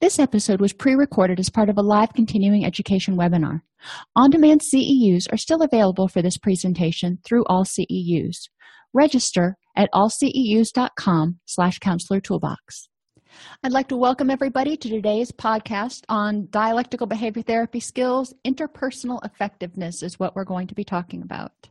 This episode was pre recorded as part of a live continuing education webinar. On demand CEUs are still available for this presentation through AllCEUs. Register at allceus.com slash counselor toolbox. I'd like to welcome everybody to today's podcast on dialectical behavior therapy skills. Interpersonal effectiveness is what we're going to be talking about.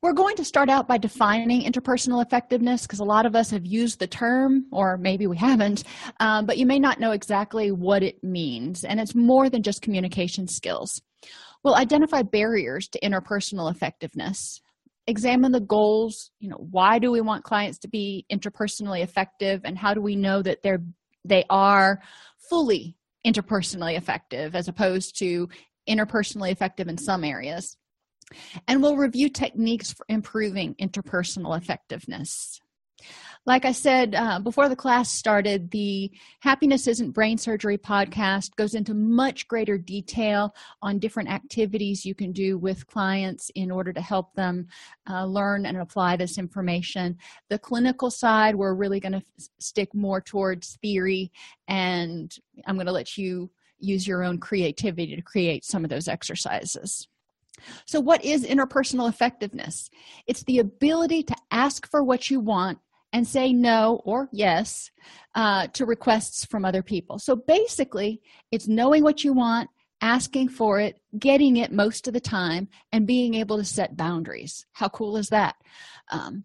We're going to start out by defining interpersonal effectiveness because a lot of us have used the term, or maybe we haven't, um, but you may not know exactly what it means. And it's more than just communication skills. We'll identify barriers to interpersonal effectiveness, examine the goals. You know, why do we want clients to be interpersonally effective, and how do we know that they're they are fully interpersonally effective as opposed to interpersonally effective in some areas? And we'll review techniques for improving interpersonal effectiveness. Like I said uh, before the class started, the Happiness Isn't Brain Surgery podcast goes into much greater detail on different activities you can do with clients in order to help them uh, learn and apply this information. The clinical side, we're really going to f- stick more towards theory, and I'm going to let you use your own creativity to create some of those exercises. So, what is interpersonal effectiveness? It's the ability to ask for what you want and say no or yes uh, to requests from other people. So, basically, it's knowing what you want, asking for it, getting it most of the time, and being able to set boundaries. How cool is that? Um,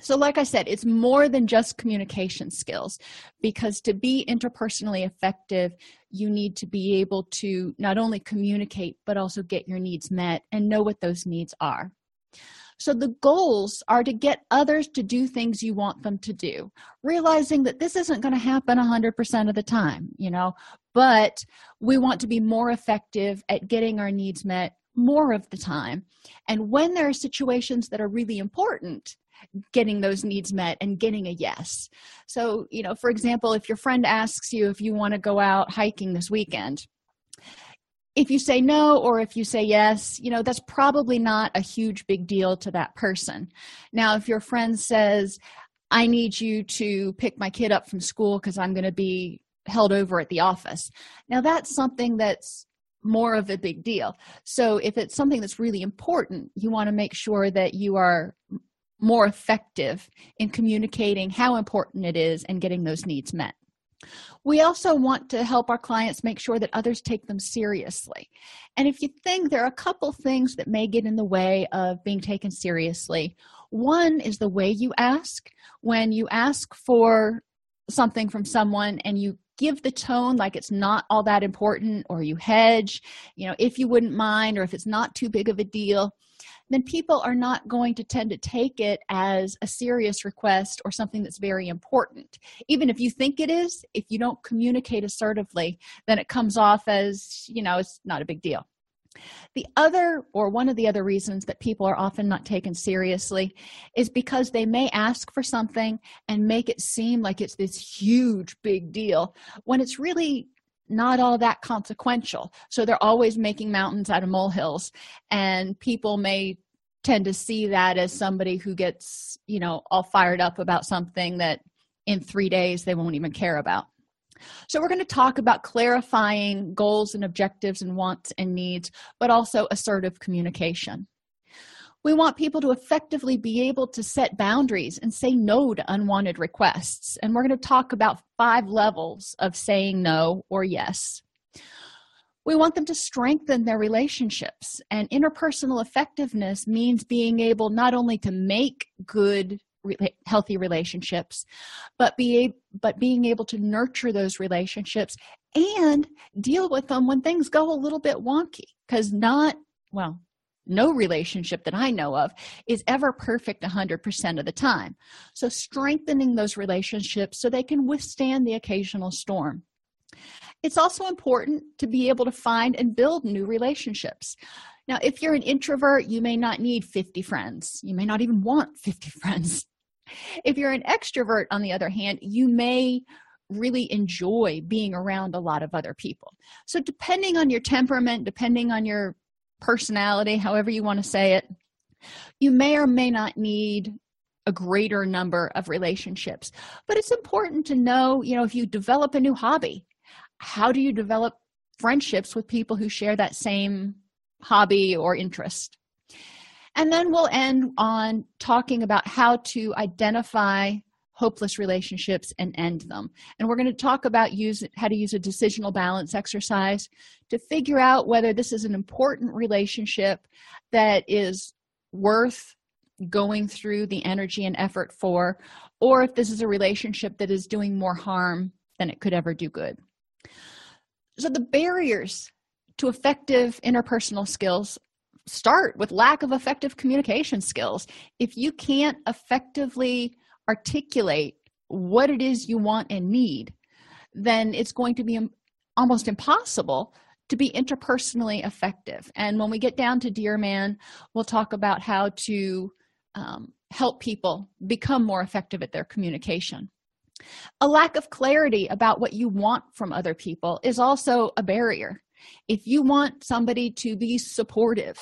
so, like I said, it's more than just communication skills because to be interpersonally effective, you need to be able to not only communicate, but also get your needs met and know what those needs are. So, the goals are to get others to do things you want them to do, realizing that this isn't going to happen 100% of the time, you know, but we want to be more effective at getting our needs met more of the time. And when there are situations that are really important, getting those needs met and getting a yes. So, you know, for example, if your friend asks you if you want to go out hiking this weekend, if you say no or if you say yes, you know, that's probably not a huge big deal to that person. Now, if your friend says, I need you to pick my kid up from school because I'm going to be held over at the office. Now, that's something that's more of a big deal. So, if it's something that's really important, you want to make sure that you are more effective in communicating how important it is and getting those needs met. We also want to help our clients make sure that others take them seriously. And if you think there are a couple things that may get in the way of being taken seriously, one is the way you ask. When you ask for something from someone and you give the tone like it's not all that important or you hedge, you know, if you wouldn't mind or if it's not too big of a deal, then people are not going to tend to take it as a serious request or something that's very important. Even if you think it is, if you don't communicate assertively, then it comes off as, you know, it's not a big deal. The other, or one of the other reasons that people are often not taken seriously is because they may ask for something and make it seem like it's this huge big deal when it's really not all that consequential. So they're always making mountains out of molehills, and people may tend to see that as somebody who gets, you know, all fired up about something that in three days they won't even care about. So, we're going to talk about clarifying goals and objectives and wants and needs, but also assertive communication. We want people to effectively be able to set boundaries and say no to unwanted requests. And we're going to talk about five levels of saying no or yes. We want them to strengthen their relationships, and interpersonal effectiveness means being able not only to make good healthy relationships but be but being able to nurture those relationships and deal with them when things go a little bit wonky because not well no relationship that I know of is ever perfect 100% of the time. So, strengthening those relationships so they can withstand the occasional storm. It's also important to be able to find and build new relationships. Now, if you're an introvert, you may not need 50 friends. You may not even want 50 friends. If you're an extrovert, on the other hand, you may really enjoy being around a lot of other people. So, depending on your temperament, depending on your personality, however you want to say it, you may or may not need a greater number of relationships. But it's important to know, you know, if you develop a new hobby, how do you develop friendships with people who share that same hobby or interest? And then we'll end on talking about how to identify hopeless relationships and end them. And we're going to talk about use how to use a decisional balance exercise to figure out whether this is an important relationship that is worth going through the energy and effort for, or if this is a relationship that is doing more harm than it could ever do good. So, the barriers to effective interpersonal skills start with lack of effective communication skills. If you can't effectively articulate what it is you want and need, then it's going to be almost impossible to be interpersonally effective. And when we get down to Dear Man, we'll talk about how to um, help people become more effective at their communication. A lack of clarity about what you want from other people is also a barrier. If you want somebody to be supportive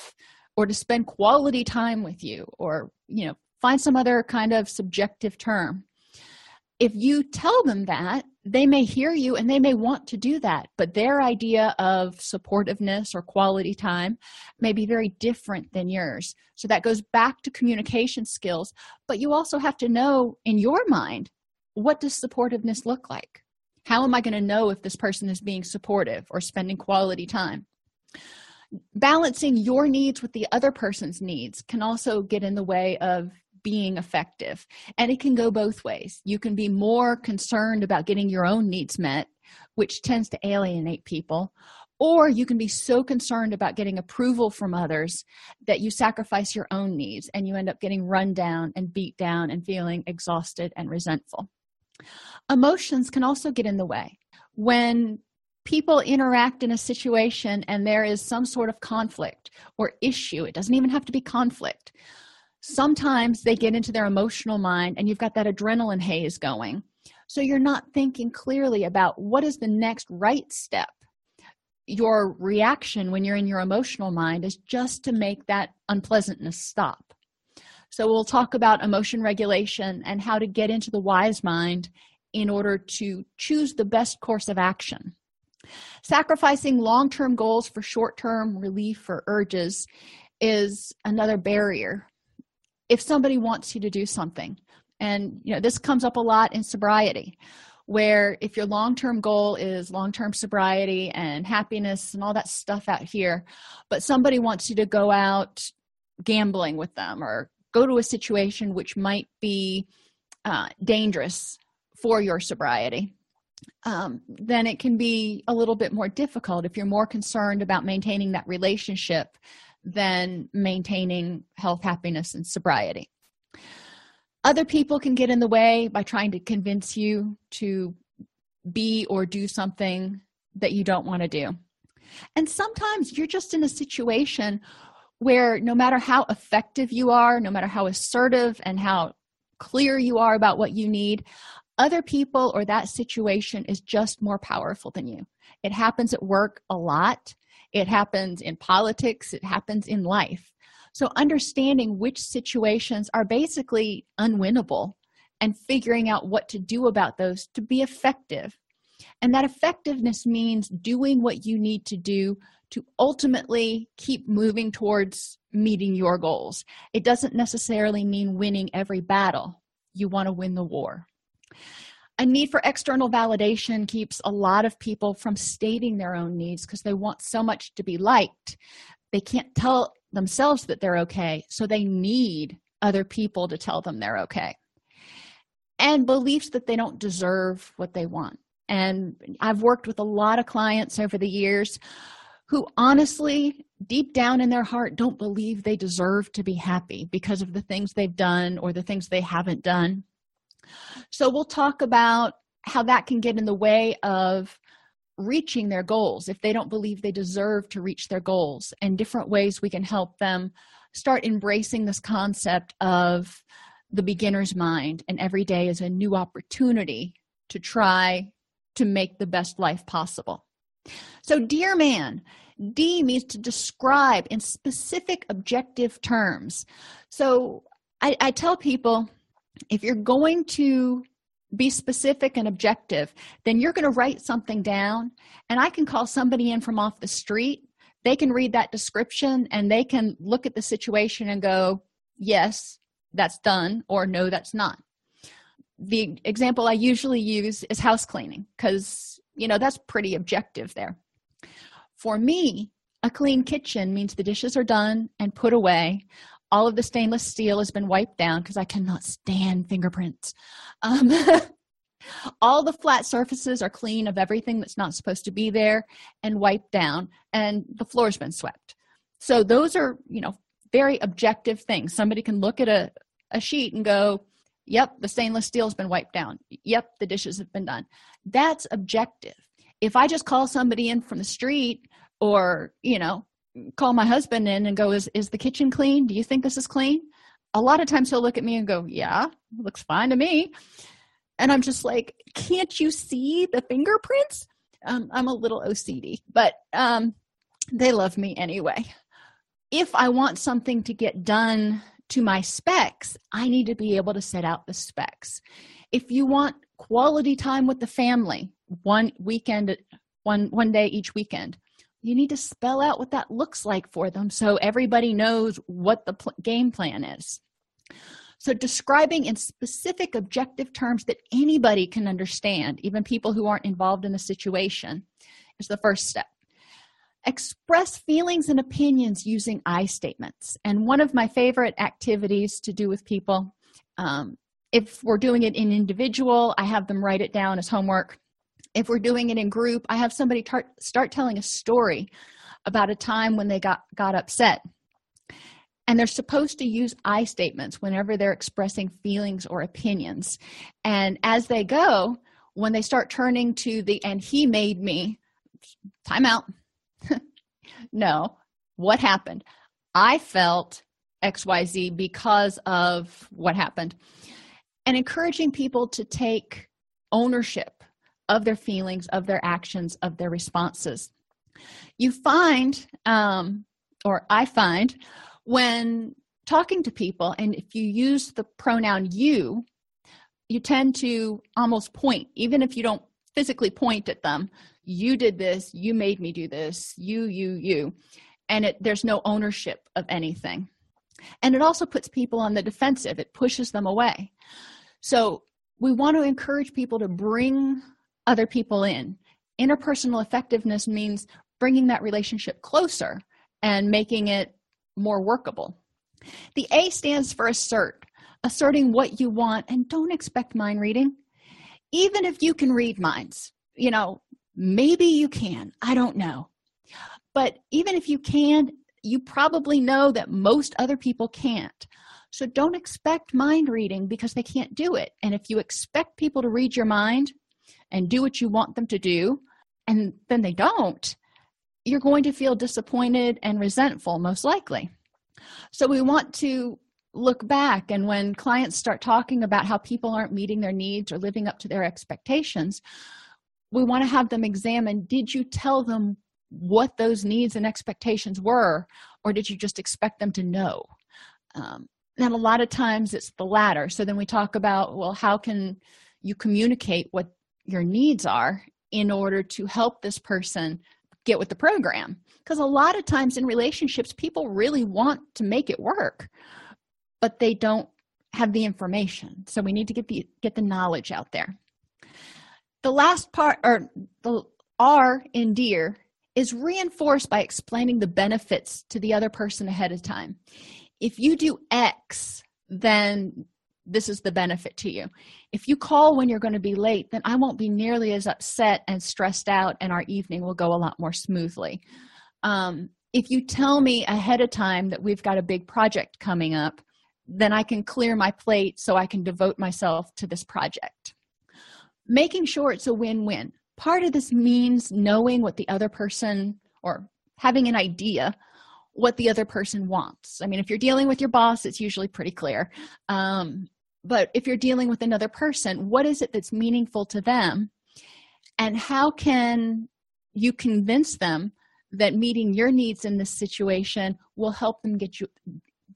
or to spend quality time with you or, you know, find some other kind of subjective term. If you tell them that they may hear you and they may want to do that but their idea of supportiveness or quality time may be very different than yours. So that goes back to communication skills but you also have to know in your mind what does supportiveness look like? How am i going to know if this person is being supportive or spending quality time? Balancing your needs with the other person's needs can also get in the way of being effective. And it can go both ways. You can be more concerned about getting your own needs met, which tends to alienate people, or you can be so concerned about getting approval from others that you sacrifice your own needs and you end up getting run down and beat down and feeling exhausted and resentful. Emotions can also get in the way. When people interact in a situation and there is some sort of conflict or issue, it doesn't even have to be conflict sometimes they get into their emotional mind and you've got that adrenaline haze going. So you're not thinking clearly about what is the next right step. Your reaction when you're in your emotional mind is just to make that unpleasantness stop. So we'll talk about emotion regulation and how to get into the wise mind in order to choose the best course of action. Sacrificing long-term goals for short-term relief or urges is another barrier if somebody wants you to do something. And you know this comes up a lot in sobriety where if your long-term goal is long-term sobriety and happiness and all that stuff out here but somebody wants you to go out gambling with them or go to a situation which might be uh, dangerous for your sobriety um, then it can be a little bit more difficult if you're more concerned about maintaining that relationship than maintaining health, happiness, and sobriety. Other people can get in the way by trying to convince you to be or do something that you don't want to do. And sometimes you're just in a situation where no matter how effective you are, no matter how assertive and how clear you are about what you need, other people or that situation is just more powerful than you. It happens at work a lot it happens in politics, it happens in life. So, understanding which situations are basically unwinnable and figuring out what to do about those to be effective. And that effectiveness means doing what you need to do to ultimately keep moving towards meeting your goals. It doesn't necessarily mean winning every battle. You want to win the war. A need for external validation keeps a lot of people from stating their own needs because they want so much to be liked. They can't tell themselves that they're okay, so they need other people to tell them they're okay. And beliefs that they don't deserve what they want. And I've worked with a lot of clients over the years who honestly, deep down in their heart, don't believe they deserve to be happy because of the things they've done or the things they haven't done. So, we'll talk about how that can get in the way of reaching their goals if they don't believe they deserve to reach their goals, and different ways we can help them start embracing this concept of the beginner's mind. And every day is a new opportunity to try to make the best life possible. So, dear man, D means to describe in specific objective terms. So, I, I tell people if you're going to be specific and objective, then you're going to write something down, and I can call somebody in from off the street. They can read that description and they can look at the situation and go, Yes, that's done, or No, that's not. The example I usually use is house cleaning because, you know, that's pretty objective there. For me, a clean kitchen means the dishes are done and put away all of the stainless steel has been wiped down because I cannot stand fingerprints. Um, all the flat surfaces are clean of everything that's not supposed to be there and wiped down, and the floor's been swept. So, those are, you know, very objective things. Somebody can look at a, a sheet and go, Yep, the stainless steel's been wiped down. Yep, the dishes have been done. That's objective. If I just call somebody in from the street or, you know, call my husband in and go is is the kitchen clean? Do you think this is clean? A lot of times he'll look at me and go yeah looks fine to me. And i'm just like can't you see the fingerprints? Um, i'm a little ocd but um, they love me anyway. If i want something to get done to my specs i need to be able to set out the specs. If you want quality time with the family one weekend one one day each weekend you need to spell out what that looks like for them so everybody knows what the pl- game plan is. So, describing in specific objective terms that anybody can understand, even people who aren't involved in the situation, is the first step. Express feelings and opinions using I statements. And one of my favorite activities to do with people, um, if we're doing it in individual, I have them write it down as homework if we're doing it in group i have somebody tar- start telling a story about a time when they got got upset. And they're supposed to use i statements whenever they're expressing feelings or opinions. And as they go when they start turning to the and he made me time out. No what happened? I felt xyz because of what happened. And encouraging people to take ownership of their feelings, of their actions, of their responses. You find, um, or I find, when talking to people, and if you use the pronoun you, you tend to almost point, even if you don't physically point at them. You did this, you made me do this, you, you, you. And it, there's no ownership of anything. And it also puts people on the defensive, it pushes them away. So we want to encourage people to bring other people in. Interpersonal effectiveness means bringing that relationship closer and making it more workable. The A stands for assert, asserting what you want, and don't expect mind reading. Even if you can read minds, you know, maybe you can, I don't know. But even if you can, you probably know that most other people can't. So don't expect mind reading because they can't do it. And if you expect people to read your mind, and do what you want them to do and then they don't you're going to feel disappointed and resentful most likely. So we want to look back and when clients start talking about how people aren't meeting their needs or living up to their expectations we want to have them examine did you tell them what those needs and expectations were or did you just expect them to know? Um, and a lot of times it's the latter. So then we talk about well how can you communicate what your needs are in order to help this person get with the program. Because a lot of times in relationships people really want to make it work but they don't have the information. So we need to get the get the knowledge out there. The last part or the r in dear is reinforced by explaining the benefits to the other person ahead of time. If you do x then this is the benefit to you. If you call when you're going to be late then i won't be nearly as upset and stressed out and our evening will go a lot more smoothly. Um, if you tell me ahead of time that we've got a big project coming up then i can clear my plate so i can devote myself to this project. Making sure it's a win-win. Part of this means knowing what the other person or having an idea what the other person wants. I mean if you're dealing with your boss it's usually pretty clear. Um, but if you're dealing with another person what is it that's meaningful to them? And how can you convince them that meeting your needs in this situation will help them get you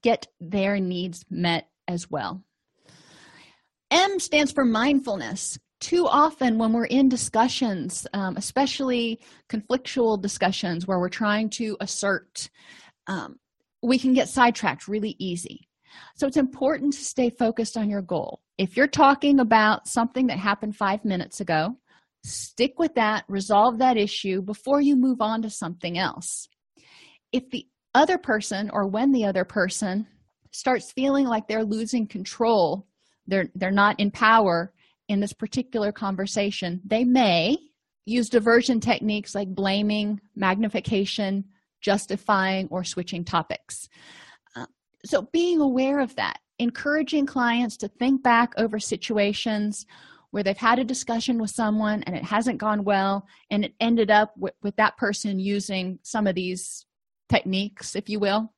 get their needs met as well? M stands for mindfulness. Too often when we're in discussions um, especially conflictual discussions where we're trying to assert um, we can get sidetracked really easy so it's important to stay focused on your goal. If you're talking about something that happened five minutes ago, stick with that, resolve that issue before you move on to something else. If the other person or when the other person starts feeling like they're losing control, they're they're not in power in this particular conversation, they may use diversion techniques like blaming, magnification, justifying, or switching topics so being aware of that encouraging clients to think back over situations where they've had a discussion with someone and it hasn't gone well and it ended up with, with that person using some of these techniques if you will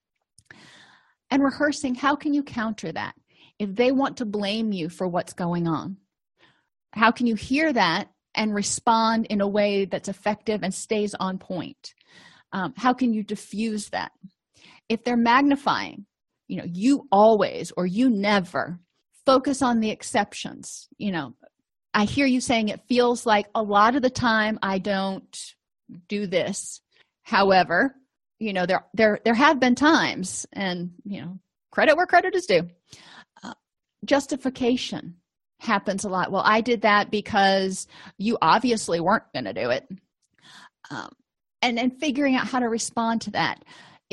and rehearsing how can you counter that? If they want to blame you for what's going on how can you hear that and respond in a way that's effective and stays on point? Um, how can you diffuse that? If they're magnifying you know you always or you never focus on the exceptions you know. I hear you saying it feels like a lot of the time i don't do this. However you know there there there have been times and you know credit where credit is due. Uh, justification happens a lot. Well i did that because you obviously weren't going to do it. Um, and then figuring out how to respond to that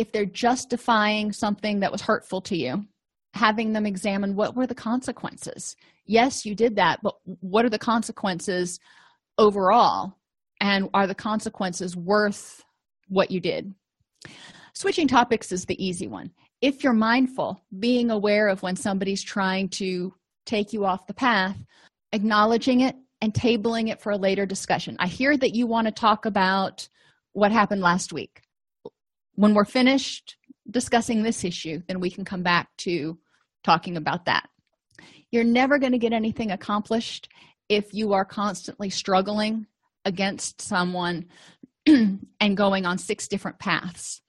if they're justifying something that was hurtful to you having them examine what were the consequences. Yes you did that but what are the consequences overall? And are the consequences worth what you did? Switching topics is the easy one. If you're mindful being aware of when somebody's trying to take you off the path acknowledging it and tabling it for a later discussion. I hear that you want to talk about what happened last week when we're finished discussing this issue, then we can come back to talking about that. You're never going to get anything accomplished if you are constantly struggling against someone and going on six different paths.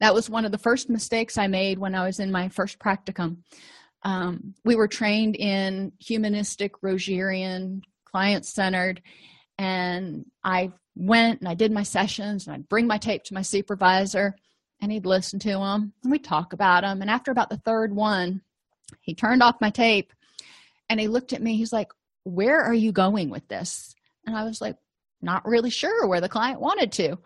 That was one of the first mistakes I made when I was in my first practicum. Um, we were trained in humanistic, Rogerian, client centered, and I went and I did my sessions and I'd bring my tape to my supervisor and he'd listen to them and we'd talk about them. And after about the third one, he turned off my tape and he looked at me. He's like, Where are you going with this? And I was like, Not really sure where the client wanted to.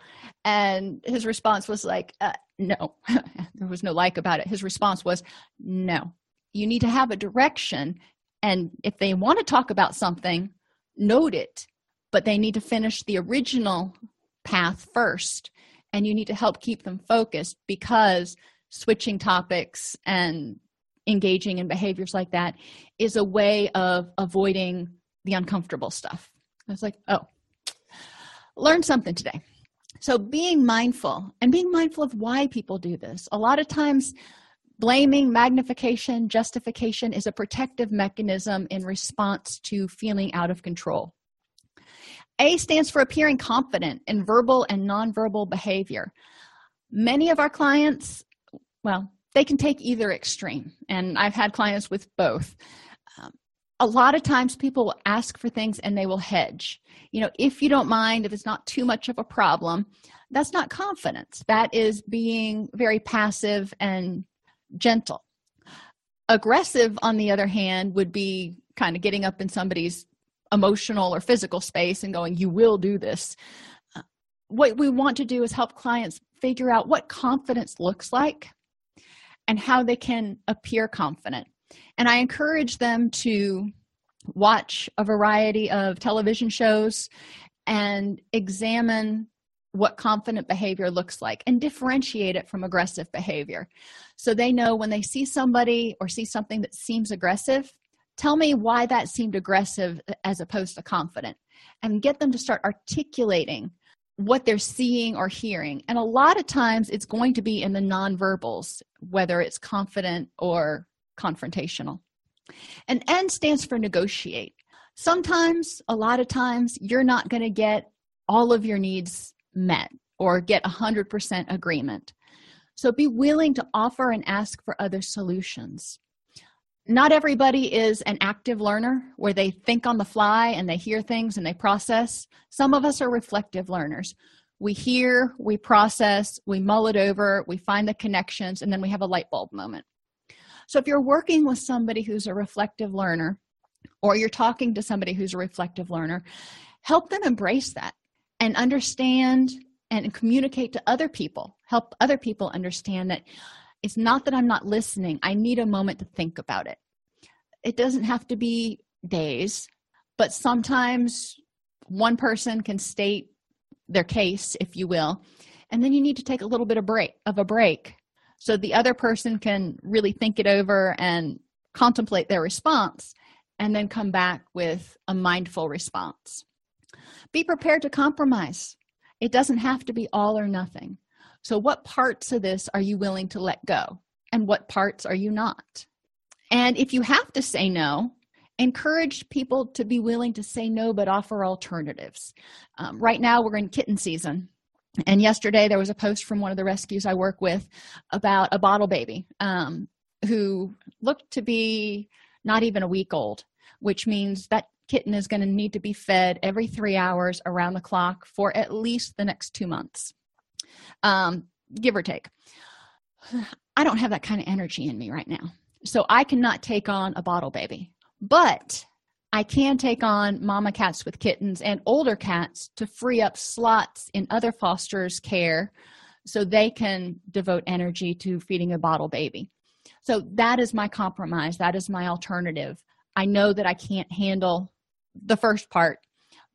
And his response was like, uh, No, there was no like about it. His response was, No, you need to have a direction. And if they want to talk about something, note it but they need to finish the original path first. And you need to help keep them focused because switching topics and engaging in behaviors like that is a way of avoiding the uncomfortable stuff. I was like oh learn something today. So being mindful and being mindful of why people do this. A lot of times blaming magnification justification is a protective mechanism in response to feeling out of control a stands for appearing confident in verbal and nonverbal behavior. Many of our clients, well, they can take either extreme, and I've had clients with both. Um, a lot of times people will ask for things and they will hedge. You know, if you don't mind, if it's not too much of a problem, that's not confidence that is being very passive and gentle aggressive on the other hand would be kind of getting up in somebody's emotional or physical space and going you will do this uh, what we want to do is help clients figure out what confidence looks like and how they can appear confident and i encourage them to watch a variety of television shows and examine what confident behavior looks like and differentiate it from aggressive behavior. So they know when they see somebody or see something that seems aggressive, tell me why that seemed aggressive as opposed to confident and get them to start articulating what they're seeing or hearing. And a lot of times it's going to be in the nonverbals, whether it's confident or confrontational. And N stands for negotiate. Sometimes, a lot of times, you're not going to get all of your needs met or get 100% agreement. So be willing to offer and ask for other solutions. Not everybody is an active learner where they think on the fly and they hear things and they process. Some of us are reflective learners. We hear, we process, we mull it over, we find the connections, and then we have a light bulb moment. So if you're working with somebody who's a reflective learner, or you're talking to somebody who's a reflective learner, help them embrace that and understand and communicate to other people help other people understand that it's not that i'm not listening i need a moment to think about it it doesn't have to be days but sometimes one person can state their case if you will and then you need to take a little bit of break of a break so the other person can really think it over and contemplate their response and then come back with a mindful response be prepared to compromise. It doesn't have to be all or nothing. So, what parts of this are you willing to let go? And what parts are you not? And if you have to say no, encourage people to be willing to say no but offer alternatives. Um, right now, we're in kitten season. And yesterday, there was a post from one of the rescues I work with about a bottle baby um, who looked to be not even a week old, which means that kitten is going to need to be fed every three hours around the clock for at least the next two months, um, give or take. I don't have that kind of energy in me right now. So I cannot take on a bottle baby, but I can take on mama cats with kittens and older cats to free up slots in other fosters' care so they can devote energy to feeding a bottle baby. So that is my compromise. That is my alternative. I know that I can't handle the first part,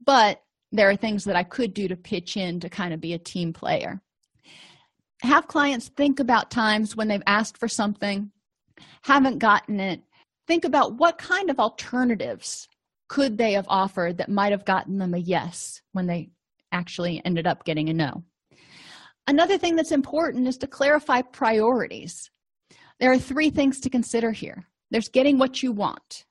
but there are things that I could do to pitch in to kind of be a team player. Have clients think about times when they've asked for something, haven't gotten it. Think about what kind of alternatives could they have offered that might have gotten them a yes when they actually ended up getting a no. Another thing that's important is to clarify priorities. There are three things to consider here there's getting what you want,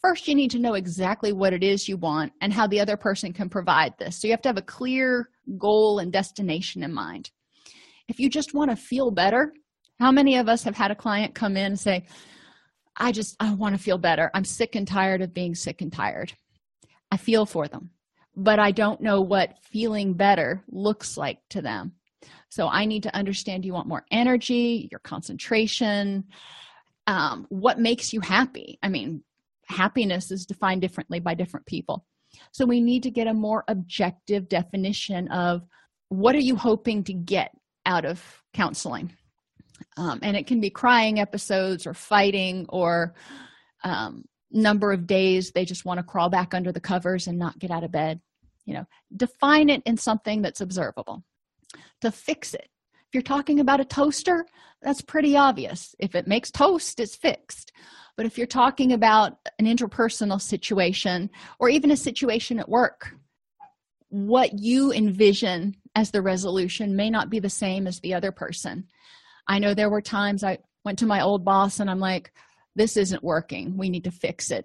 first you need to know exactly what it is you want and how the other person can provide this so you have to have a clear goal and destination in mind if you just want to feel better how many of us have had a client come in and say i just i want to feel better. I'm sick and tired of being sick and tired. I feel for them but i don't know what feeling better looks like to them. So i need to understand you want more energy your concentration? Um, what makes you happy? I mean happiness is defined differently by different people. So we need to get a more objective definition of what are you hoping to get out of counseling. Um, and it can be crying episodes or fighting or um, number of days they just want to crawl back under the covers and not get out of bed you know. Define it in something that's observable. To fix it. If you're talking about a toaster that's pretty obvious. If it makes toast it's fixed. But if you're talking about an interpersonal situation or even a situation at work, what you envision as the resolution may not be the same as the other person. I know there were times I went to my old boss and I'm like, this isn't working. We need to fix it.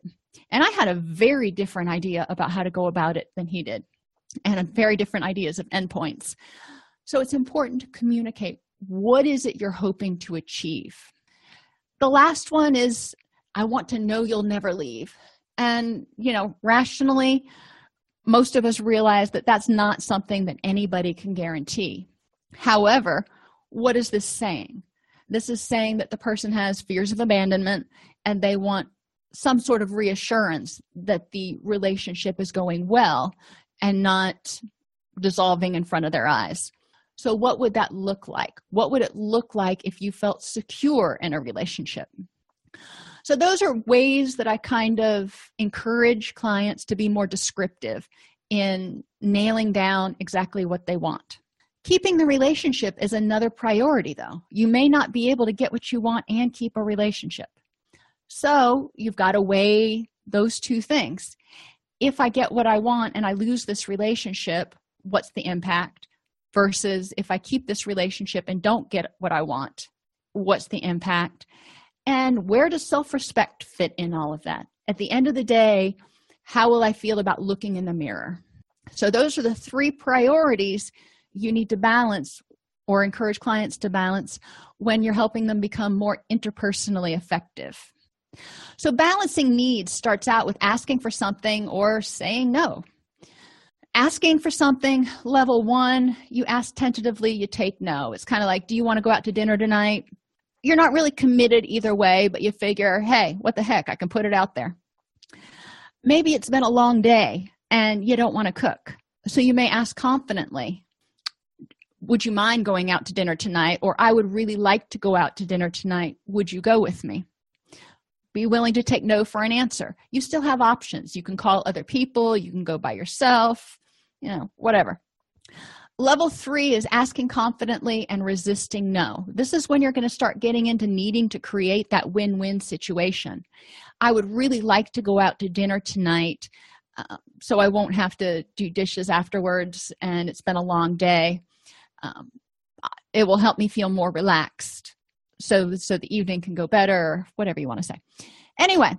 And I had a very different idea about how to go about it than he did, and a very different ideas of endpoints. So it's important to communicate what is it you're hoping to achieve. The last one is I want to know you'll never leave. And, you know, rationally, most of us realize that that's not something that anybody can guarantee. However, what is this saying? This is saying that the person has fears of abandonment and they want some sort of reassurance that the relationship is going well and not dissolving in front of their eyes. So, what would that look like? What would it look like if you felt secure in a relationship? So, those are ways that I kind of encourage clients to be more descriptive in nailing down exactly what they want. Keeping the relationship is another priority, though. You may not be able to get what you want and keep a relationship. So you've got to weigh those two things. If I get what I want and I lose this relationship, what's the impact? Versus if I keep this relationship and don't get what I want, what's the impact? And where does self respect fit in all of that? At the end of the day, how will I feel about looking in the mirror? So, those are the three priorities you need to balance or encourage clients to balance when you're helping them become more interpersonally effective. So, balancing needs starts out with asking for something or saying no. Asking for something, level one, you ask tentatively, you take no. It's kind of like, do you want to go out to dinner tonight? You're not really committed either way, but you figure, hey, what the heck, I can put it out there. Maybe it's been a long day and you don't want to cook. So you may ask confidently, would you mind going out to dinner tonight? Or I would really like to go out to dinner tonight. Would you go with me? Be willing to take no for an answer. You still have options. You can call other people, you can go by yourself, you know, whatever. Level three is asking confidently and resisting no. This is when you're going to start getting into needing to create that win win situation. I would really like to go out to dinner tonight uh, so I won't have to do dishes afterwards and it's been a long day um, it will help me feel more relaxed so so the evening can go better whatever you want to say anyway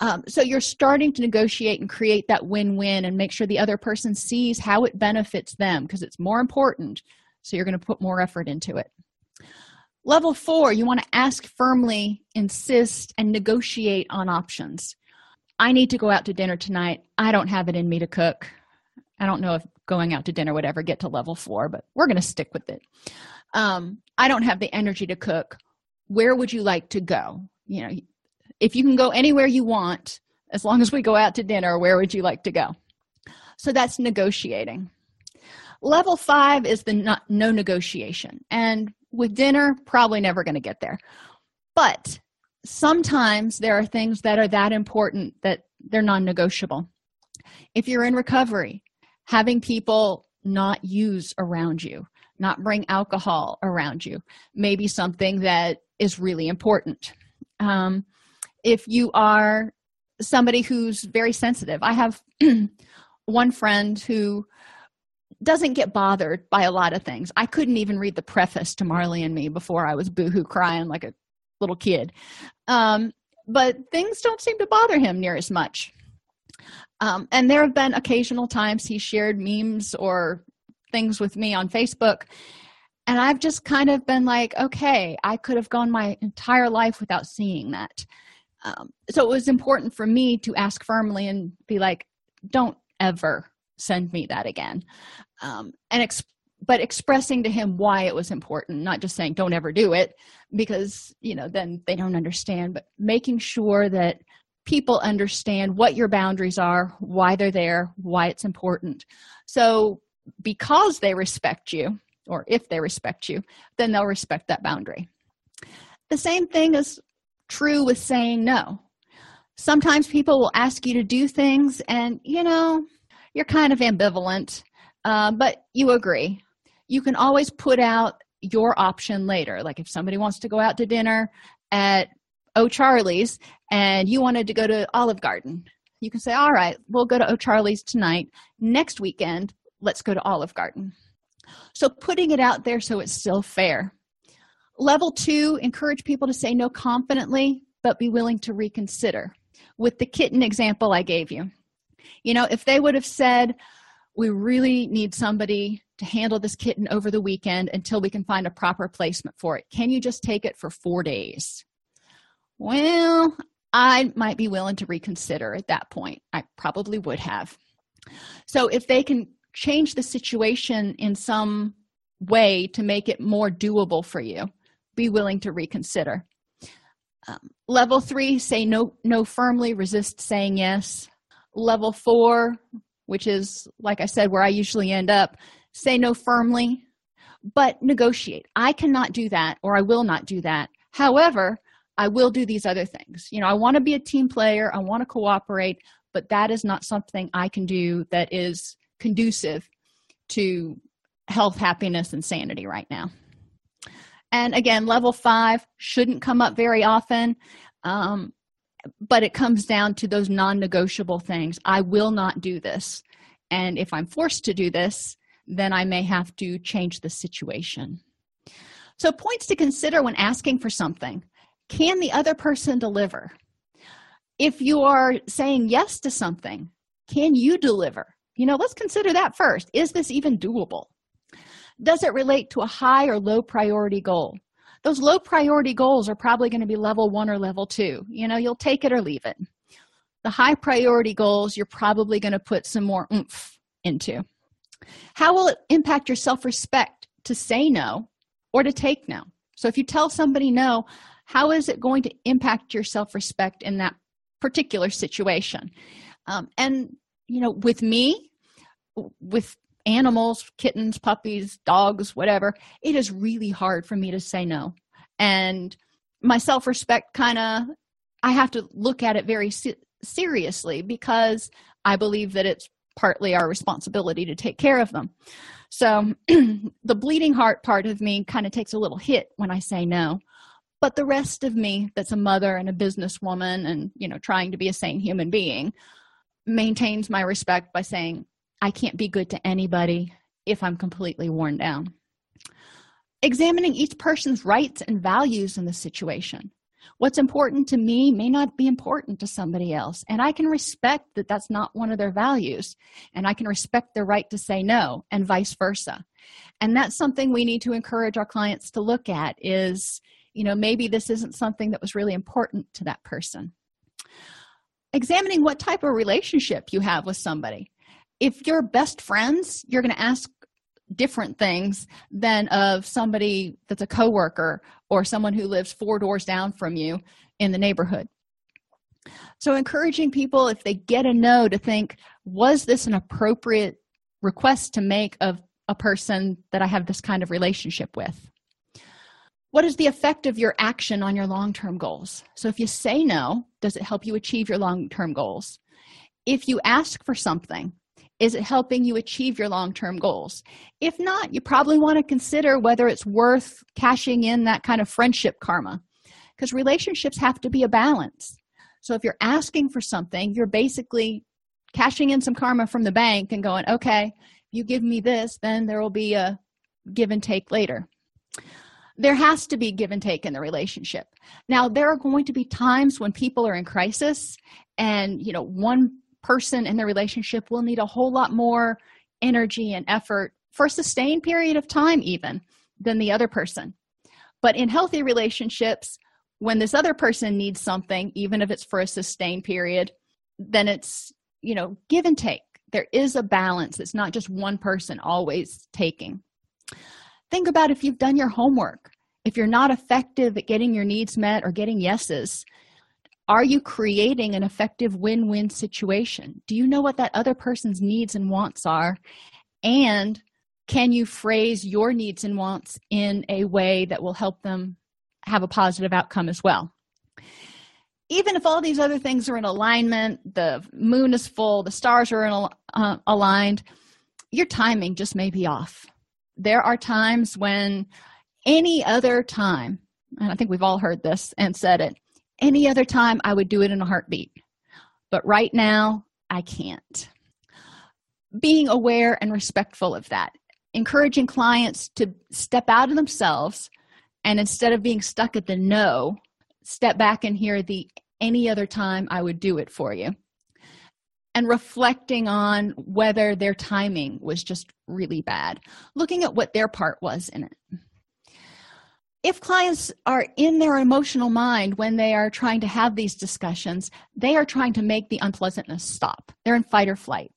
um, so you're starting to negotiate and create that win-win and make sure the other person sees how it benefits them because it's more important so you're going to put more effort into it level four you want to ask firmly insist and negotiate on options i need to go out to dinner tonight i don't have it in me to cook I don't know if going out to dinner would ever get to level four, but we're going to stick with it. Um, I don't have the energy to cook. Where would you like to go? You know, if you can go anywhere you want, as long as we go out to dinner, where would you like to go? So that's negotiating. Level five is the not, no negotiation. And with dinner, probably never going to get there. But sometimes there are things that are that important that they're non negotiable. If you're in recovery, having people not use around you, not bring alcohol around you, maybe something that is really important. Um, if you are somebody who's very sensitive, I have one friend who doesn't get bothered by a lot of things. I couldn't even read the preface to Marley and Me before I was boohoo crying like a little kid. Um, but things don't seem to bother him near as much. Um, and there have been occasional times he shared memes or things with me on Facebook. And I've just kind of been like, okay, I could have gone my entire life without seeing that. Um, so it was important for me to ask firmly and be like, don't ever send me that again. Um, and ex- but expressing to him why it was important, not just saying don't ever do it, because you know then they don't understand. But making sure that people understand what your boundaries are, why they're there, why it's important. So, because they respect you, or if they respect you, then they'll respect that boundary. The same thing is true with saying no. Sometimes people will ask you to do things, and you know, you're kind of ambivalent, uh, but you agree. You can always put out your option later. Like if somebody wants to go out to dinner at O'Charley's and you wanted to go to Olive Garden, you can say, All right, we'll go to O'Charley's tonight. Next weekend, let's go to Olive Garden. So putting it out there so it's still fair. Level two, encourage people to say no confidently, but be willing to reconsider. With the kitten example I gave you, you know, if they would have said, We really need somebody to handle this kitten over the weekend until we can find a proper placement for it. Can you just take it for four days? Well, I might be willing to reconsider at that point. I probably would have. So if they can change the situation in some way to make it more doable for you be willing to reconsider. Um, level three say no no firmly resist saying yes. Level four which is like i said where i usually end up say no firmly but negotiate. I cannot do that or i will not do that. However i will do these other things. You know i want to be a team player i want to cooperate but that is not something i can do that is conducive to health happiness and sanity right now and again level five shouldn't come up very often um, but it comes down to those non-negotiable things. I will not do this. And if i'm forced to do this then i may have to change the situation. So points to consider when asking for something. Can the other person deliver? If you are saying yes to something can you deliver? You know let's consider that first. Is this even doable does it relate to a high or low priority goal? Those low priority goals are probably going to be level one or level two. You know you'll take it or leave it. The high priority goals you're probably going to put some more oomph into. How will it impact your self-respect to say no or to take no? So if you tell somebody no how is it going to impact your self-respect in that particular situation? Um, and you know with me with animals kittens puppies dogs whatever it is really hard for me to say no. And my self-respect kind of i have to look at it very se- seriously because i believe that it's partly our responsibility to take care of them. So the bleeding heart part of me kind of takes a little hit when i say no. But the rest of me that's a mother and a businesswoman and you know trying to be a sane human being maintains my respect by saying I can't be good to anybody if I'm completely worn down. Examining each person's rights and values in the situation. What's important to me may not be important to somebody else, and I can respect that that's not one of their values, and I can respect their right to say no, and vice versa. And that's something we need to encourage our clients to look at is, you know, maybe this isn't something that was really important to that person. Examining what type of relationship you have with somebody if you're best friends you're going to ask different things than of somebody that's a coworker or someone who lives four doors down from you in the neighborhood. So encouraging people if they get a no to think was this an appropriate request to make of a person that i have this kind of relationship with? What is the effect of your action on your long-term goals? So if you say no does it help you achieve your long-term goals? If you ask for something is it helping you achieve your long term goals? If not, you probably want to consider whether it's worth cashing in that kind of friendship karma because relationships have to be a balance. So if you're asking for something, you're basically cashing in some karma from the bank and going, okay, you give me this, then there will be a give and take later. There has to be give and take in the relationship. Now, there are going to be times when people are in crisis and, you know, one person in the relationship will need a whole lot more energy and effort for a sustained period of time even than the other person. But in healthy relationships when this other person needs something even if it's for a sustained period then it's you know give and take. There is a balance. It's not just one person always taking. Think about if you've done your homework. If you're not effective at getting your needs met or getting yeses are you creating an effective win win situation? Do you know what that other person's needs and wants are? And can you phrase your needs and wants in a way that will help them have a positive outcome as well? Even if all these other things are in alignment, the moon is full, the stars are in, uh, aligned, your timing just may be off. There are times when any other time, and I think we've all heard this and said it, any other time, I would do it in a heartbeat. But right now, I can't. Being aware and respectful of that, encouraging clients to step out of themselves and instead of being stuck at the no, step back and hear the any other time I would do it for you. And reflecting on whether their timing was just really bad, looking at what their part was in it if clients are in their emotional mind when they are trying to have these discussions, they are trying to make the unpleasantness stop. They're in fight or flight.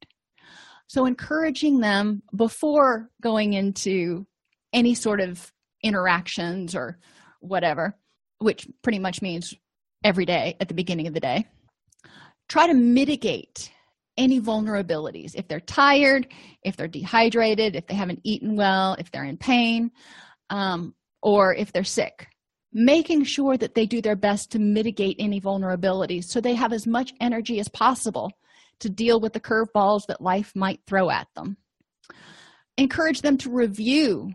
So, encouraging them before going into any sort of interactions or whatever, which pretty much means every day at the beginning of the day. Try to mitigate any vulnerabilities. If they're tired, if they're dehydrated, if they haven't eaten well, if they're in pain, um, or if they're sick, making sure that they do their best to mitigate any vulnerabilities so they have as much energy as possible to deal with the curveballs that life might throw at them. Encourage them to review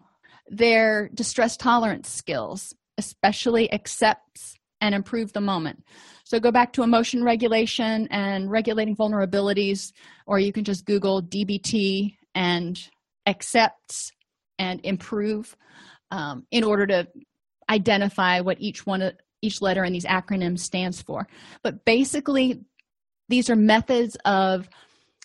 their distress tolerance skills, especially accepts and improve the moment. So go back to emotion regulation and regulating vulnerabilities, or you can just Google DBT and accepts and improve um, in order to identify what each one of each letter in these acronyms stands for. But basically, these are methods of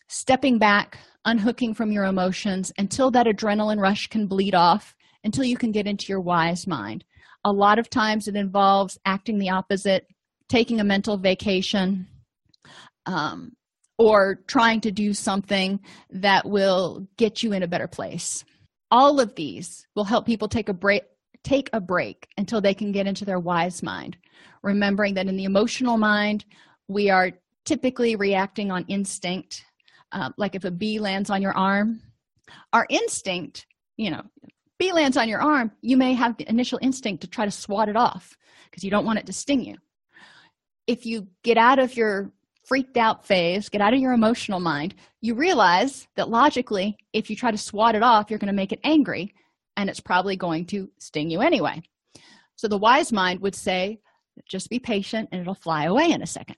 stepping back, unhooking from your emotions until that adrenaline rush can bleed off, until you can get into your wise mind. A lot of times it involves acting the opposite, taking a mental vacation, um, or trying to do something that will get you in a better place. All of these will help people take a break take a break until they can get into their wise mind remembering that in the emotional mind we are typically reacting on instinct um, like if a bee lands on your arm our instinct you know bee lands on your arm, you may have the initial instinct to try to swat it off because you don't want it to sting you. If you get out of your freaked out phase, get out of your emotional mind, you realize that logically, if you try to swat it off, you're going to make it angry and it's probably going to sting you anyway. So the wise mind would say, just be patient and it'll fly away in a second.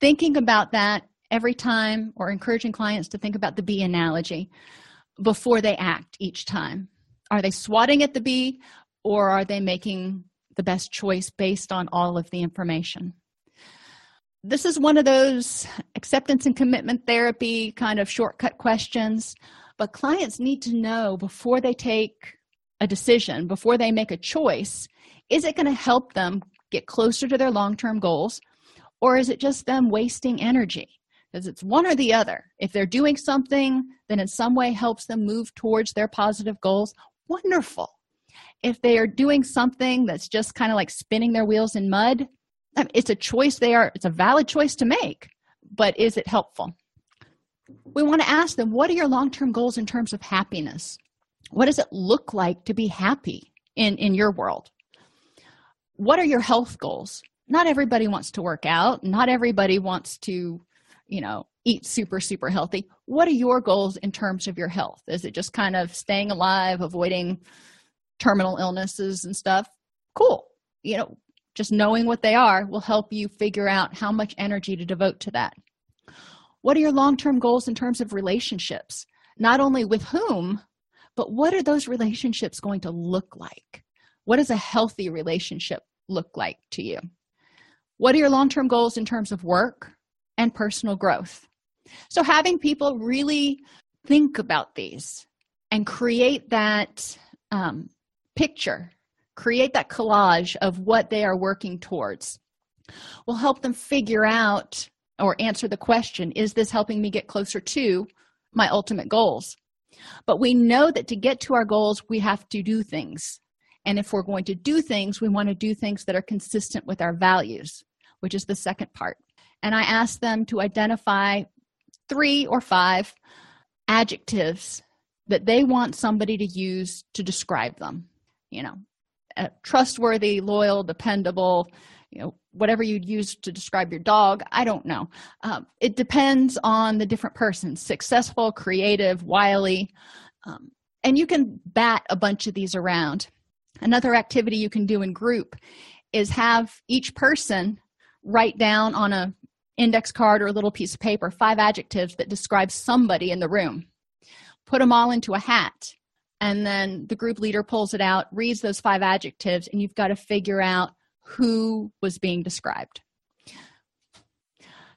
Thinking about that every time or encouraging clients to think about the bee analogy before they act each time. Are they swatting at the bee or are they making the best choice based on all of the information? This is one of those acceptance and commitment therapy kind of shortcut questions, but clients need to know before they take a decision, before they make a choice, is it going to help them get closer to their long term goals or is it just them wasting energy? because it's one or the other. If they're doing something that in some way helps them move towards their positive goals, wonderful. If they are doing something that's just kind of like spinning their wheels in mud, it's a choice they are, it's a valid choice to make, but is it helpful? We want to ask them, what are your long term goals in terms of happiness? What does it look like to be happy in, in your world? What are your health goals? Not everybody wants to work out, not everybody wants to you know eat super super healthy what are your goals in terms of your health is it just kind of staying alive avoiding terminal illnesses and stuff cool you know just knowing what they are will help you figure out how much energy to devote to that. What are your long-term goals in terms of relationships? Not only with whom but what are those relationships going to look like? What does a healthy relationship look like to you? What are your long-term goals in terms of work and personal growth. So, having people really think about these and create that um, picture, create that collage of what they are working towards will help them figure out or answer the question is this helping me get closer to my ultimate goals? But we know that to get to our goals, we have to do things. And if we're going to do things, we want to do things that are consistent with our values, which is the second part and I asked them to identify three or five adjectives that they want somebody to use to describe them. You know, trustworthy, loyal, dependable, you know, whatever you'd use to describe your dog. I don't know. Um, it depends on the different person successful, creative, wily. Um, and you can bat a bunch of these around. Another activity you can do in group is have each person write down on a index card or a little piece of paper five adjectives that describe somebody in the room put them all into a hat and then the group leader pulls it out reads those five adjectives and you've got to figure out who was being described.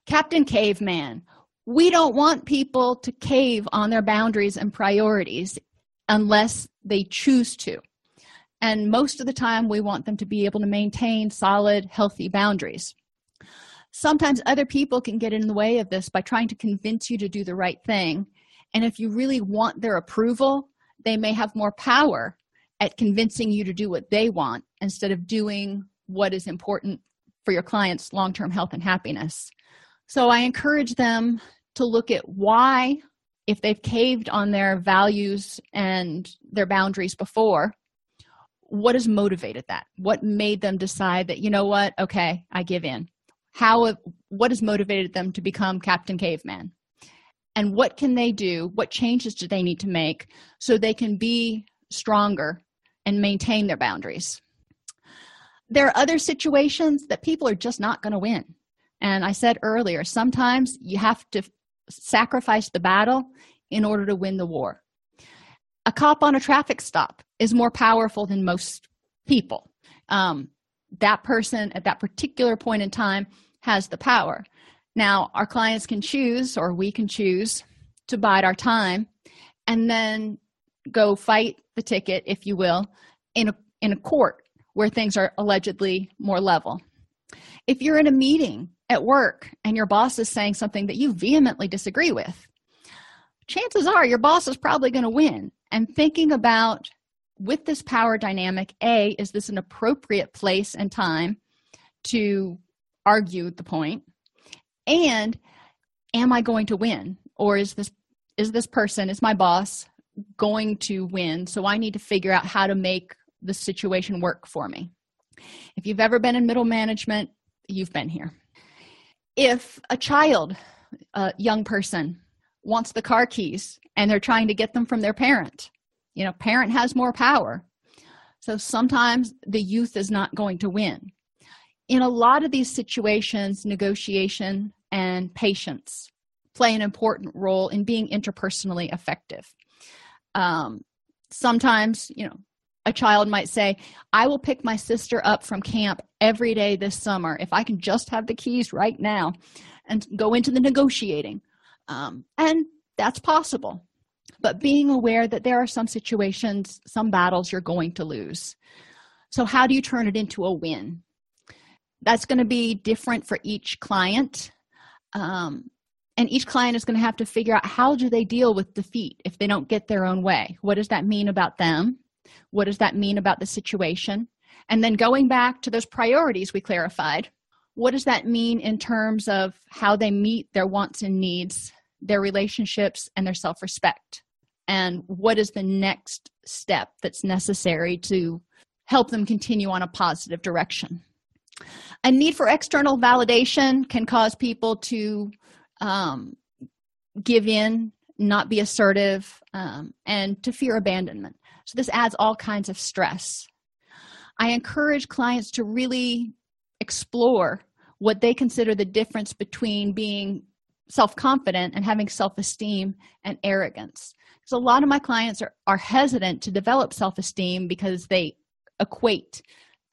Captain caveman we don't want people to cave on their boundaries and priorities unless they choose to. And most of the time we want them to be able to maintain solid healthy boundaries. Sometimes other people can get in the way of this by trying to convince you to do the right thing. And if you really want their approval they may have more power at convincing you to do what they want instead of doing what is important for your client's long term health and happiness. So I encourage them to look at why, if they've caved on their values and their boundaries before, what has motivated that? What made them decide that, you know what, okay, I give in? How, what has motivated them to become Captain Caveman? And what can they do? What changes do they need to make so they can be stronger and maintain their boundaries? There are other situations that people are just not going to win. And I said earlier, sometimes you have to sacrifice the battle in order to win the war. A cop on a traffic stop is more powerful than most people. Um, that person at that particular point in time has the power. Now, our clients can choose, or we can choose, to bide our time and then go fight the ticket, if you will, in a, in a court where things are allegedly more level. If you're in a meeting at work and your boss is saying something that you vehemently disagree with, chances are your boss is probably going to win. And thinking about with this power dynamic, A, is this an appropriate place and time to argue the point? And am I going to win? Or is this is this person, is my boss going to win? So I need to figure out how to make the situation work for me. If you've ever been in middle management, you've been here. If a child, a young person, wants the car keys and they're trying to get them from their parent, you know, parent has more power. So sometimes the youth is not going to win. In a lot of these situations, negotiation and patience play an important role in being interpersonally effective. Um, sometimes, you know, a child might say, I will pick my sister up from camp every day this summer if I can just have the keys right now and go into the negotiating. Um, and that's possible. But being aware that there are some situations, some battles you're going to lose. So, how do you turn it into a win? That's going to be different for each client. Um, and each client is going to have to figure out how do they deal with defeat if they don't get their own way what does that mean about them what does that mean about the situation? And then going back to those priorities we clarified, what does that mean in terms of how they meet their wants and needs, their relationships, and their self respect? And what is the next step that's necessary to help them continue on a positive direction? A need for external validation can cause people to um, give in, not be assertive, um, and to fear abandonment. So, this adds all kinds of stress. I encourage clients to really explore what they consider the difference between being self confident and having self esteem and arrogance. So, a lot of my clients are, are hesitant to develop self esteem because they equate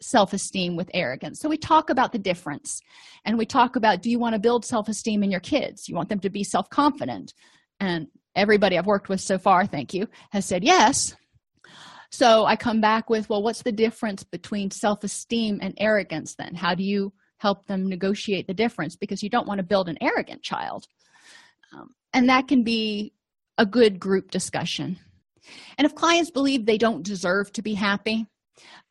self esteem with arrogance. So, we talk about the difference and we talk about do you want to build self esteem in your kids? You want them to be self confident? And everybody I've worked with so far, thank you, has said yes. So I come back with, well, what's the difference between self esteem and arrogance then? How do you help them negotiate the difference? Because you don't want to build an arrogant child. Um, and that can be a good group discussion. And if clients believe they don't deserve to be happy,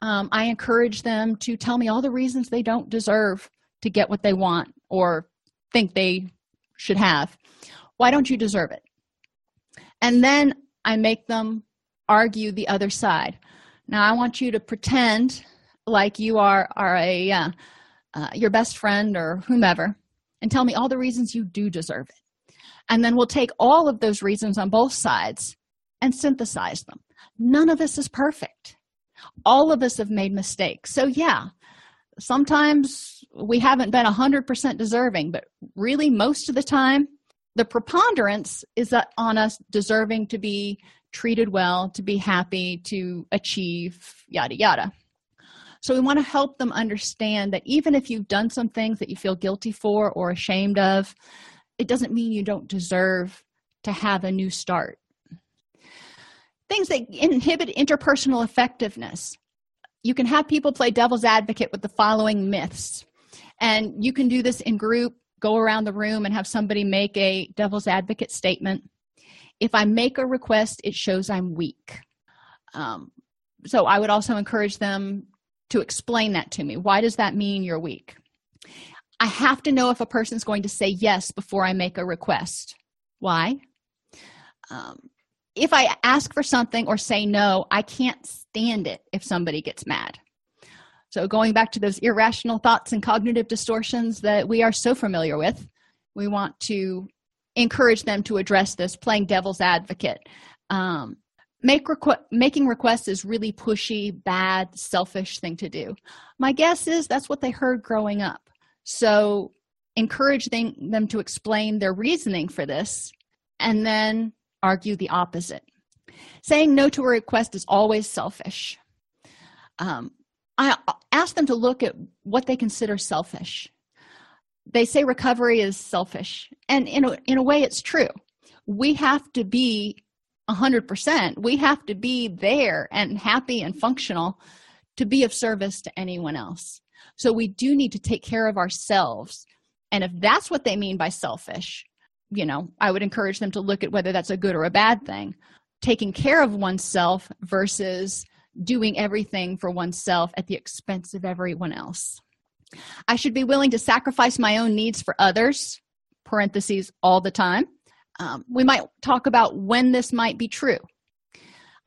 um, I encourage them to tell me all the reasons they don't deserve to get what they want or think they should have. Why don't you deserve it? And then I make them argue the other side. Now, I want you to pretend like you are, are a uh, uh, your best friend or whomever and tell me all the reasons you do deserve it. And then we'll take all of those reasons on both sides and synthesize them. None of us is perfect. All of us have made mistakes. So, yeah, sometimes we haven't been 100% deserving, but really, most of the time, the preponderance is on us deserving to be treated well, to be happy, to achieve, yada, yada. So we want to help them understand that even if you've done some things that you feel guilty for or ashamed of, it doesn't mean you don't deserve to have a new start. Things that inhibit interpersonal effectiveness. You can have people play devil's advocate with the following myths. And you can do this in group, go around the room and have somebody make a devil's advocate statement if I make a request, it shows I'm weak. Um, so I would also encourage them to explain that to me. Why does that mean you're weak? I have to know if a person's going to say yes before I make a request. Why? Um, if I ask for something or say no, I can't stand it if somebody gets mad. So, going back to those irrational thoughts and cognitive distortions that we are so familiar with, we want to encourage them to address this, playing devil's advocate. Um, make requ- making requests is really pushy, bad, selfish thing to do. My guess is that's what they heard growing up. So, encourage them, them to explain their reasoning for this and then argue the opposite. Saying no to a request is always selfish. Um, I ask them to look at what they consider selfish. They say recovery is selfish, and in a, in a way, it's true. We have to be 100%. We have to be there and happy and functional to be of service to anyone else. So we do need to take care of ourselves. And if that's what they mean by selfish, you know, I would encourage them to look at whether that's a good or a bad thing. Taking care of oneself versus doing everything for oneself at the expense of everyone else. I should be willing to sacrifice my own needs for others, parentheses, all the time. Um, we might talk about when this might be true.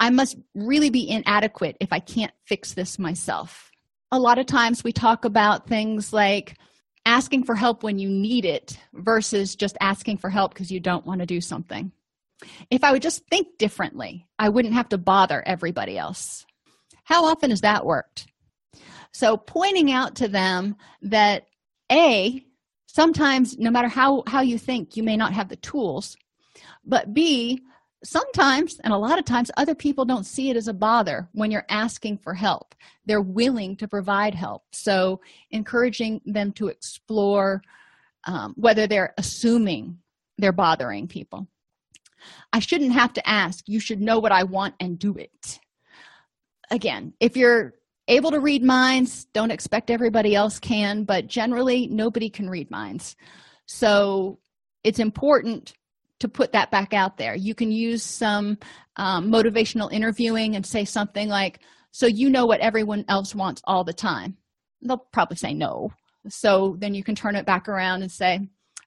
I must really be inadequate if I can't fix this myself. A lot of times we talk about things like asking for help when you need it versus just asking for help because you don't want to do something. If I would just think differently, I wouldn't have to bother everybody else. How often has that worked? So, pointing out to them that A, sometimes no matter how, how you think, you may not have the tools, but B, sometimes and a lot of times other people don't see it as a bother when you're asking for help. They're willing to provide help. So encouraging them to explore um, whether they're assuming they're bothering people. I shouldn't have to ask. You should know what i want and do it. Again if you're able to read minds don't expect everybody else can but generally nobody can read minds. So it's important to put that back out there. You can use some um, motivational interviewing and say something like, So you know what everyone else wants all the time. They'll probably say no. So then you can turn it back around and say,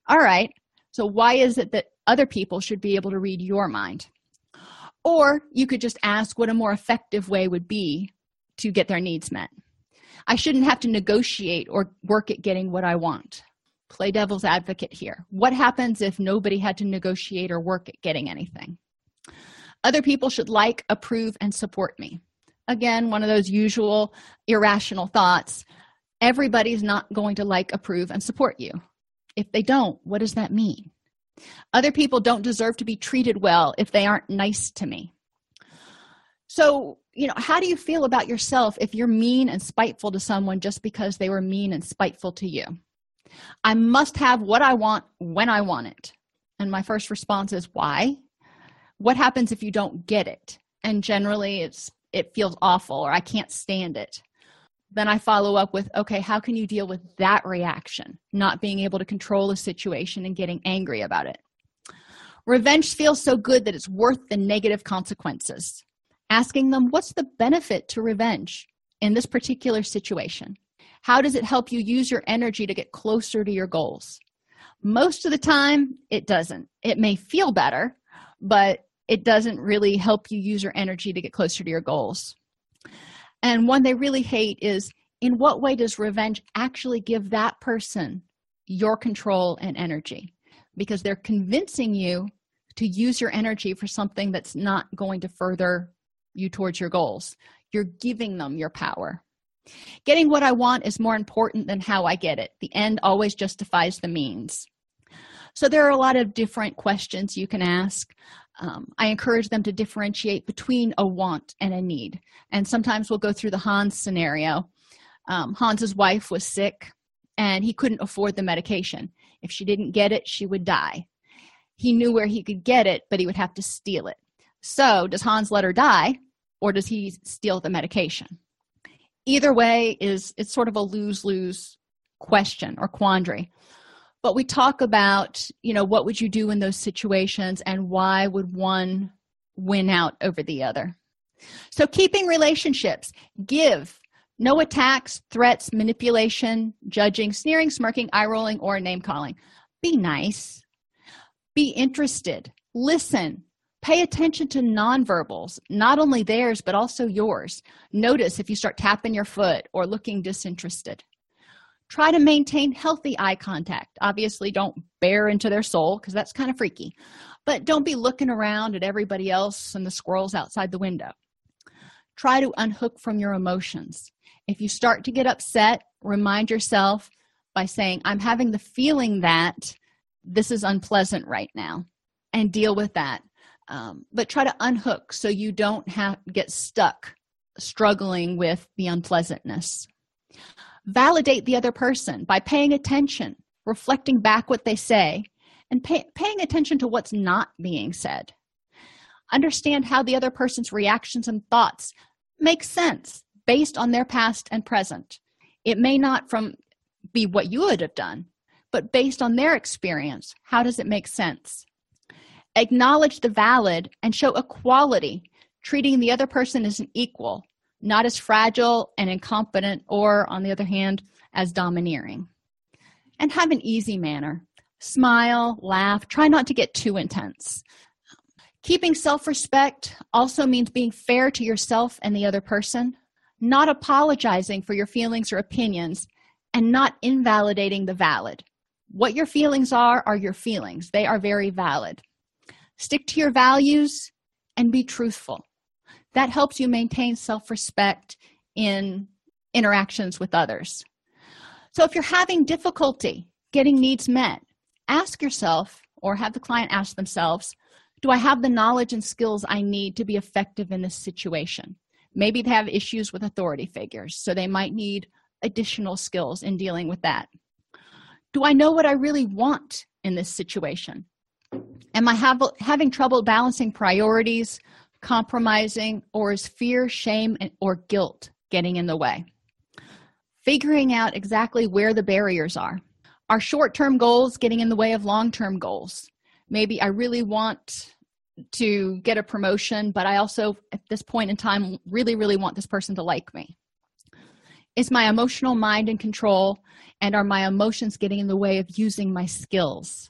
All right, so why is it that other people should be able to read your mind? Or you could just ask what a more effective way would be to get their needs met. I shouldn't have to negotiate or work at getting what I want play devil's advocate here. What happens if nobody had to negotiate or work at getting anything? Other people should like, approve, and support me. Again, one of those usual irrational thoughts. Everybody's not going to like, approve, and support you. If they don't, what does that mean? Other people don't deserve to be treated well if they aren't nice to me. So, you know, how do you feel about yourself if you're mean and spiteful to someone just because they were mean and spiteful to you? I must have what I want when I want it. And my first response is why? What happens if you don't get it? And generally it's it feels awful or I can't stand it. Then I follow up with, okay, how can you deal with that reaction? Not being able to control a situation and getting angry about it. Revenge feels so good that it's worth the negative consequences. Asking them, what's the benefit to revenge in this particular situation? How does it help you use your energy to get closer to your goals? Most of the time, it doesn't. It may feel better, but it doesn't really help you use your energy to get closer to your goals. And one they really hate is in what way does revenge actually give that person your control and energy? Because they're convincing you to use your energy for something that's not going to further you towards your goals. You're giving them your power. Getting what I want is more important than how I get it. The end always justifies the means. So, there are a lot of different questions you can ask. Um, I encourage them to differentiate between a want and a need. And sometimes we'll go through the Hans scenario. Um, Hans's wife was sick and he couldn't afford the medication. If she didn't get it, she would die. He knew where he could get it, but he would have to steal it. So, does Hans let her die or does he steal the medication? Either way is it's sort of a lose-lose question or quandary but we talk about you know what would you do in those situations and why would one win out over the other So, keeping relationships, give. No attacks, threats, manipulation, judging, sneering, smirking, eye rolling, or name calling. Be nice. Be interested. Listen. Pay attention to nonverbals, not only theirs, but also yours. Notice if you start tapping your foot or looking disinterested. Try to maintain healthy eye contact. Obviously, don't bear into their soul because that's kind of freaky, but don't be looking around at everybody else and the squirrels outside the window. Try to unhook from your emotions. If you start to get upset, remind yourself by saying, I'm having the feeling that this is unpleasant right now, and deal with that. Um, but try to unhook so you don't have get stuck struggling with the unpleasantness. Validate the other person by paying attention reflecting back what they say and pay, paying attention to what's not being said. Understand how the other person's reactions and thoughts make sense based on their past and present. It may not from be what you would have done but based on their experience how does it make sense acknowledge the valid and show equality treating the other person as an equal not as fragile and incompetent, or on the other hand, as domineering. And have an easy manner. Smile, laugh, try not to get too intense. Keeping self respect also means being fair to yourself and the other person, not apologizing for your feelings or opinions, and not invalidating the valid. What your feelings are, are your feelings. They are very valid. Stick to your values and be truthful that helps you maintain self respect in interactions with others. So, if you're having difficulty getting needs met, ask yourself or have the client ask themselves Do I have the knowledge and skills I need to be effective in this situation? Maybe they have issues with authority figures, so they might need additional skills in dealing with that. Do I know what I really want in this situation? Am I have, having trouble balancing priorities, compromising, or is fear, shame, or guilt getting in the way? Figuring out exactly where the barriers are. Are short term goals getting in the way of long term goals? Maybe I really want to get a promotion, but I also, at this point in time, really, really want this person to like me. Is my emotional mind in control, and are my emotions getting in the way of using my skills?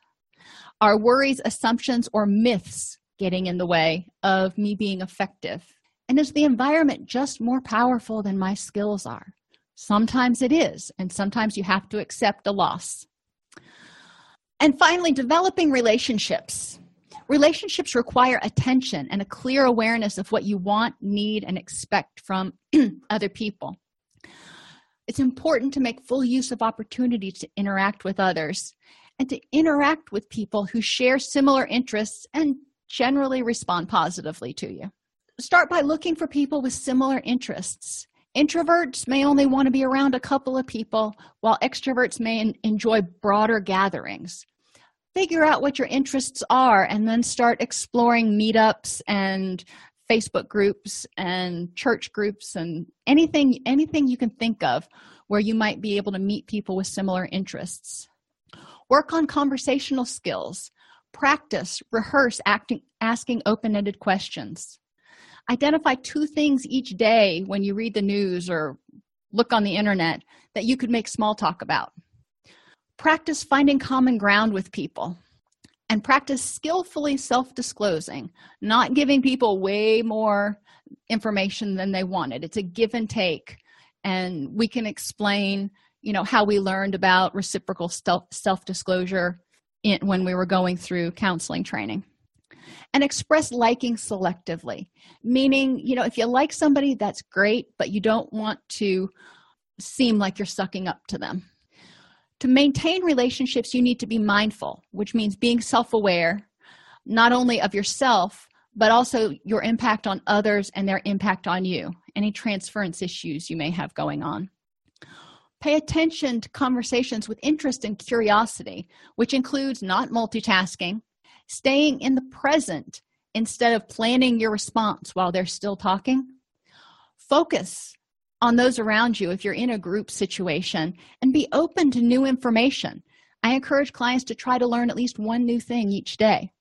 Are worries, assumptions, or myths getting in the way of me being effective? And is the environment just more powerful than my skills are? Sometimes it is, and sometimes you have to accept a loss. And finally, developing relationships. Relationships require attention and a clear awareness of what you want, need, and expect from other people. It's important to make full use of opportunities to interact with others and to interact with people who share similar interests and generally respond positively to you. Start by looking for people with similar interests. Introverts may only want to be around a couple of people, while extroverts may enjoy broader gatherings. Figure out what your interests are and then start exploring meetups and Facebook groups and church groups and anything anything you can think of where you might be able to meet people with similar interests. Work on conversational skills practice rehearse acting asking open-ended questions. Identify two things each day when you read the news or look on the internet that you could make small talk about. Practice finding common ground with people and practice skillfully self-disclosing not giving people way more information than they wanted. It's a give and take and we can explain you know how we learned about reciprocal self-disclosure in, when we were going through counseling training. And express liking selectively meaning you know if you like somebody that's great but you don't want to seem like you're sucking up to them. To maintain relationships you need to be mindful which means being self-aware not only of yourself but also your impact on others and their impact on you. Any transference issues you may have going on Pay attention to conversations with interest and curiosity, which includes not multitasking, staying in the present instead of planning your response while they're still talking. Focus on those around you if you're in a group situation and be open to new information. I encourage clients to try to learn at least one new thing each day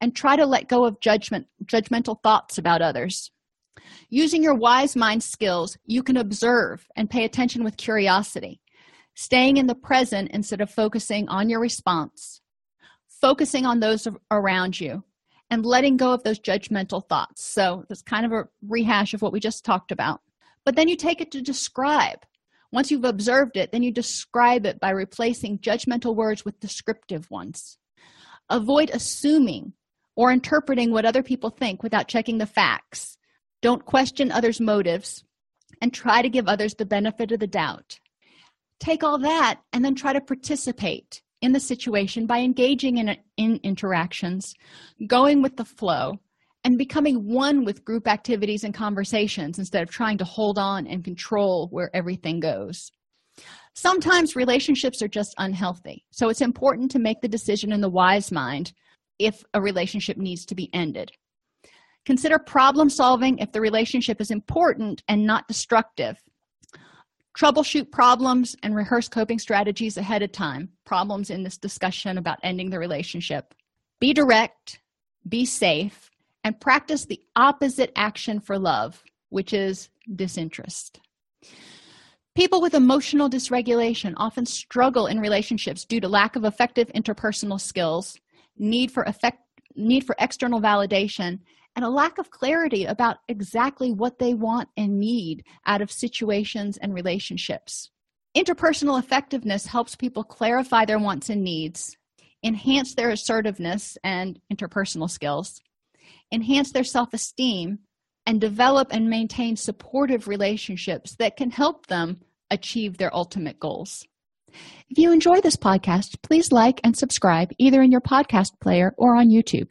and try to let go of judgment judgmental thoughts about others. Using your wise mind skills, you can observe and pay attention with curiosity, staying in the present instead of focusing on your response, focusing on those around you, and letting go of those judgmental thoughts. So, that's kind of a rehash of what we just talked about. But then you take it to describe. Once you've observed it, then you describe it by replacing judgmental words with descriptive ones. Avoid assuming or interpreting what other people think without checking the facts. Don't question others' motives and try to give others the benefit of the doubt. Take all that and then try to participate in the situation by engaging in, in interactions, going with the flow, and becoming one with group activities and conversations instead of trying to hold on and control where everything goes. Sometimes relationships are just unhealthy, so it's important to make the decision in the wise mind if a relationship needs to be ended. Consider problem solving if the relationship is important and not destructive. Troubleshoot problems and rehearse coping strategies ahead of time. Problems in this discussion about ending the relationship. Be direct, be safe, and practice the opposite action for love, which is disinterest. People with emotional dysregulation often struggle in relationships due to lack of effective interpersonal skills, need for effect, need for external validation, and a lack of clarity about exactly what they want and need out of situations and relationships. Interpersonal effectiveness helps people clarify their wants and needs, enhance their assertiveness and interpersonal skills, enhance their self esteem, and develop and maintain supportive relationships that can help them achieve their ultimate goals. If you enjoy this podcast, please like and subscribe either in your podcast player or on YouTube.